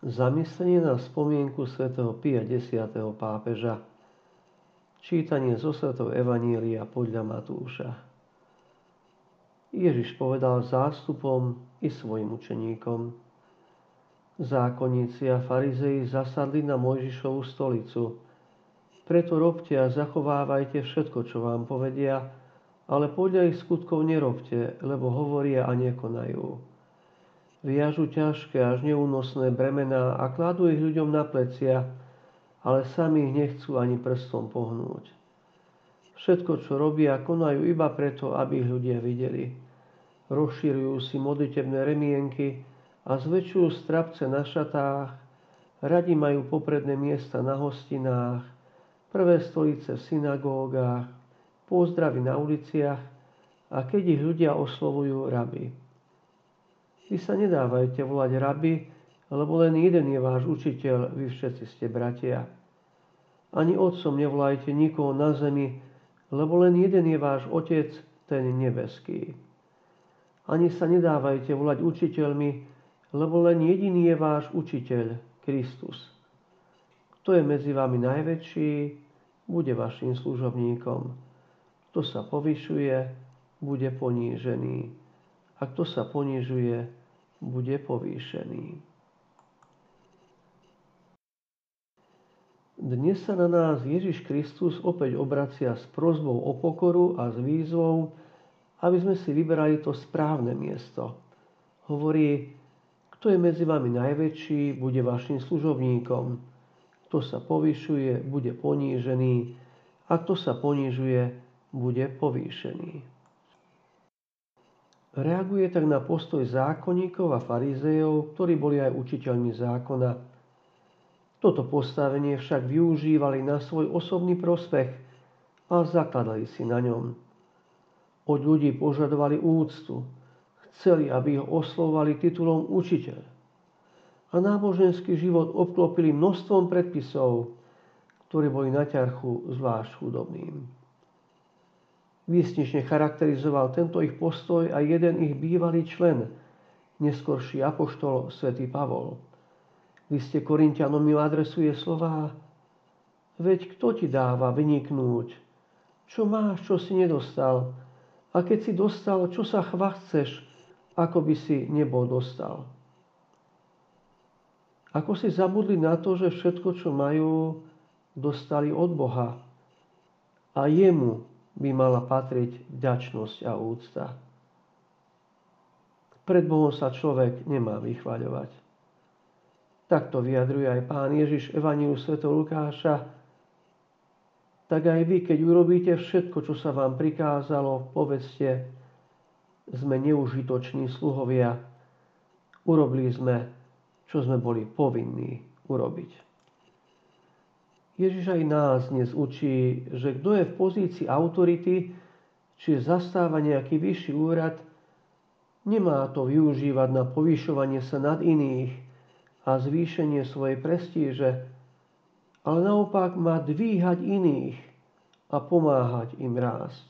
Zamyslenie na spomienku svätého Pia X. pápeža. Čítanie zo svätého Evanília podľa Matúša. Ježiš povedal zástupom i svojim učeníkom. Zákonníci a farizei zasadli na Mojžišovú stolicu. Preto robte a zachovávajte všetko, čo vám povedia, ale podľa ich skutkov nerobte, lebo hovoria a nekonajú viažu ťažké až neúnosné bremená a kladú ich ľuďom na plecia, ale sami ich nechcú ani prstom pohnúť. Všetko, čo robia, konajú iba preto, aby ich ľudia videli. Rozširujú si modlitebné remienky a zväčšujú strapce na šatách, radi majú popredné miesta na hostinách, prvé stolice v synagógach, pozdravy na uliciach a keď ich ľudia oslovujú rabi. Vy sa nedávajte volať rabi, lebo len jeden je váš učiteľ, vy všetci ste bratia. Ani otcom nevolajte nikoho na zemi, lebo len jeden je váš otec, ten nebeský. Ani sa nedávajte volať učiteľmi, lebo len jediný je váš učiteľ, Kristus. Kto je medzi vami najväčší, bude vašim služobníkom. Kto sa povyšuje, bude ponížený. A kto sa ponižuje, bude povýšený. Dnes sa na nás Ježiš Kristus opäť obracia s prozbou o pokoru a s výzvou, aby sme si vyberali to správne miesto. Hovorí, kto je medzi vami najväčší, bude vašim služobníkom. Kto sa povyšuje, bude ponížený. A kto sa ponižuje, bude povýšený. Reaguje tak na postoj zákonníkov a farizejov, ktorí boli aj učiteľmi zákona. Toto postavenie však využívali na svoj osobný prospech a zakladali si na ňom. Od ľudí požadovali úctu, chceli, aby ho oslovovali titulom učiteľ. A náboženský život obklopili množstvom predpisov, ktorí boli na ťarchu zvlášť chudobným. Výsnične charakterizoval tento ich postoj aj jeden ich bývalý člen, neskorší apoštol svätý Pavol. ste Korintianom mi adresuje slová, veď kto ti dáva vyniknúť? Čo máš, čo si nedostal? A keď si dostal, čo sa chvachceš, ako by si nebol dostal? Ako si zabudli na to, že všetko, čo majú, dostali od Boha. A jemu by mala patriť vďačnosť a úcta. Pred Bohom sa človek nemá vychvaľovať. Takto vyjadruje aj pán Ježiš Evaniu Sv. Lukáša. Tak aj vy, keď urobíte všetko, čo sa vám prikázalo, povedzte, sme neužitoční sluhovia, urobili sme, čo sme boli povinní urobiť. Ježiš aj nás dnes učí, že kto je v pozícii autority, či zastáva nejaký vyšší úrad, nemá to využívať na povyšovanie sa nad iných a zvýšenie svojej prestíže, ale naopak má dvíhať iných a pomáhať im rásť.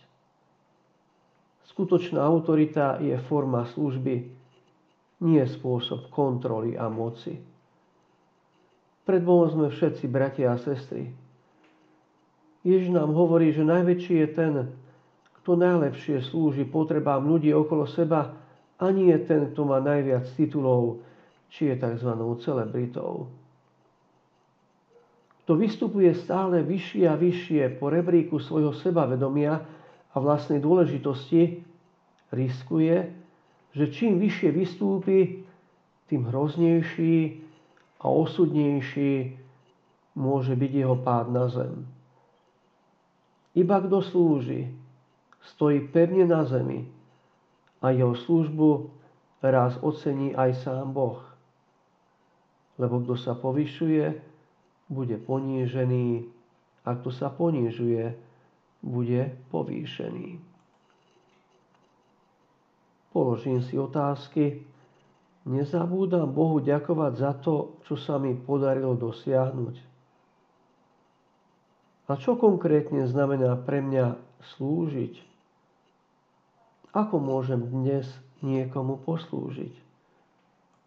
Skutočná autorita je forma služby, nie spôsob kontroly a moci. Pred Bohom sme všetci bratia a sestry. Ježiš nám hovorí, že najväčší je ten, kto najlepšie slúži potrebám ľudí okolo seba a nie ten, kto má najviac titulov, či je tzv. celebritou. Kto vystupuje stále vyššie a vyššie po rebríku svojho sebavedomia a vlastnej dôležitosti, riskuje, že čím vyššie vystúpi, tým hroznejší a osudnejší môže byť jeho pád na zem. Iba kto slúži, stojí pevne na zemi a jeho službu raz ocení aj sám Boh. Lebo kto sa povyšuje, bude ponížený a kto sa ponížuje, bude povýšený. Položím si otázky, nezabúdam Bohu ďakovať za to, čo sa mi podarilo dosiahnuť. A čo konkrétne znamená pre mňa slúžiť? Ako môžem dnes niekomu poslúžiť?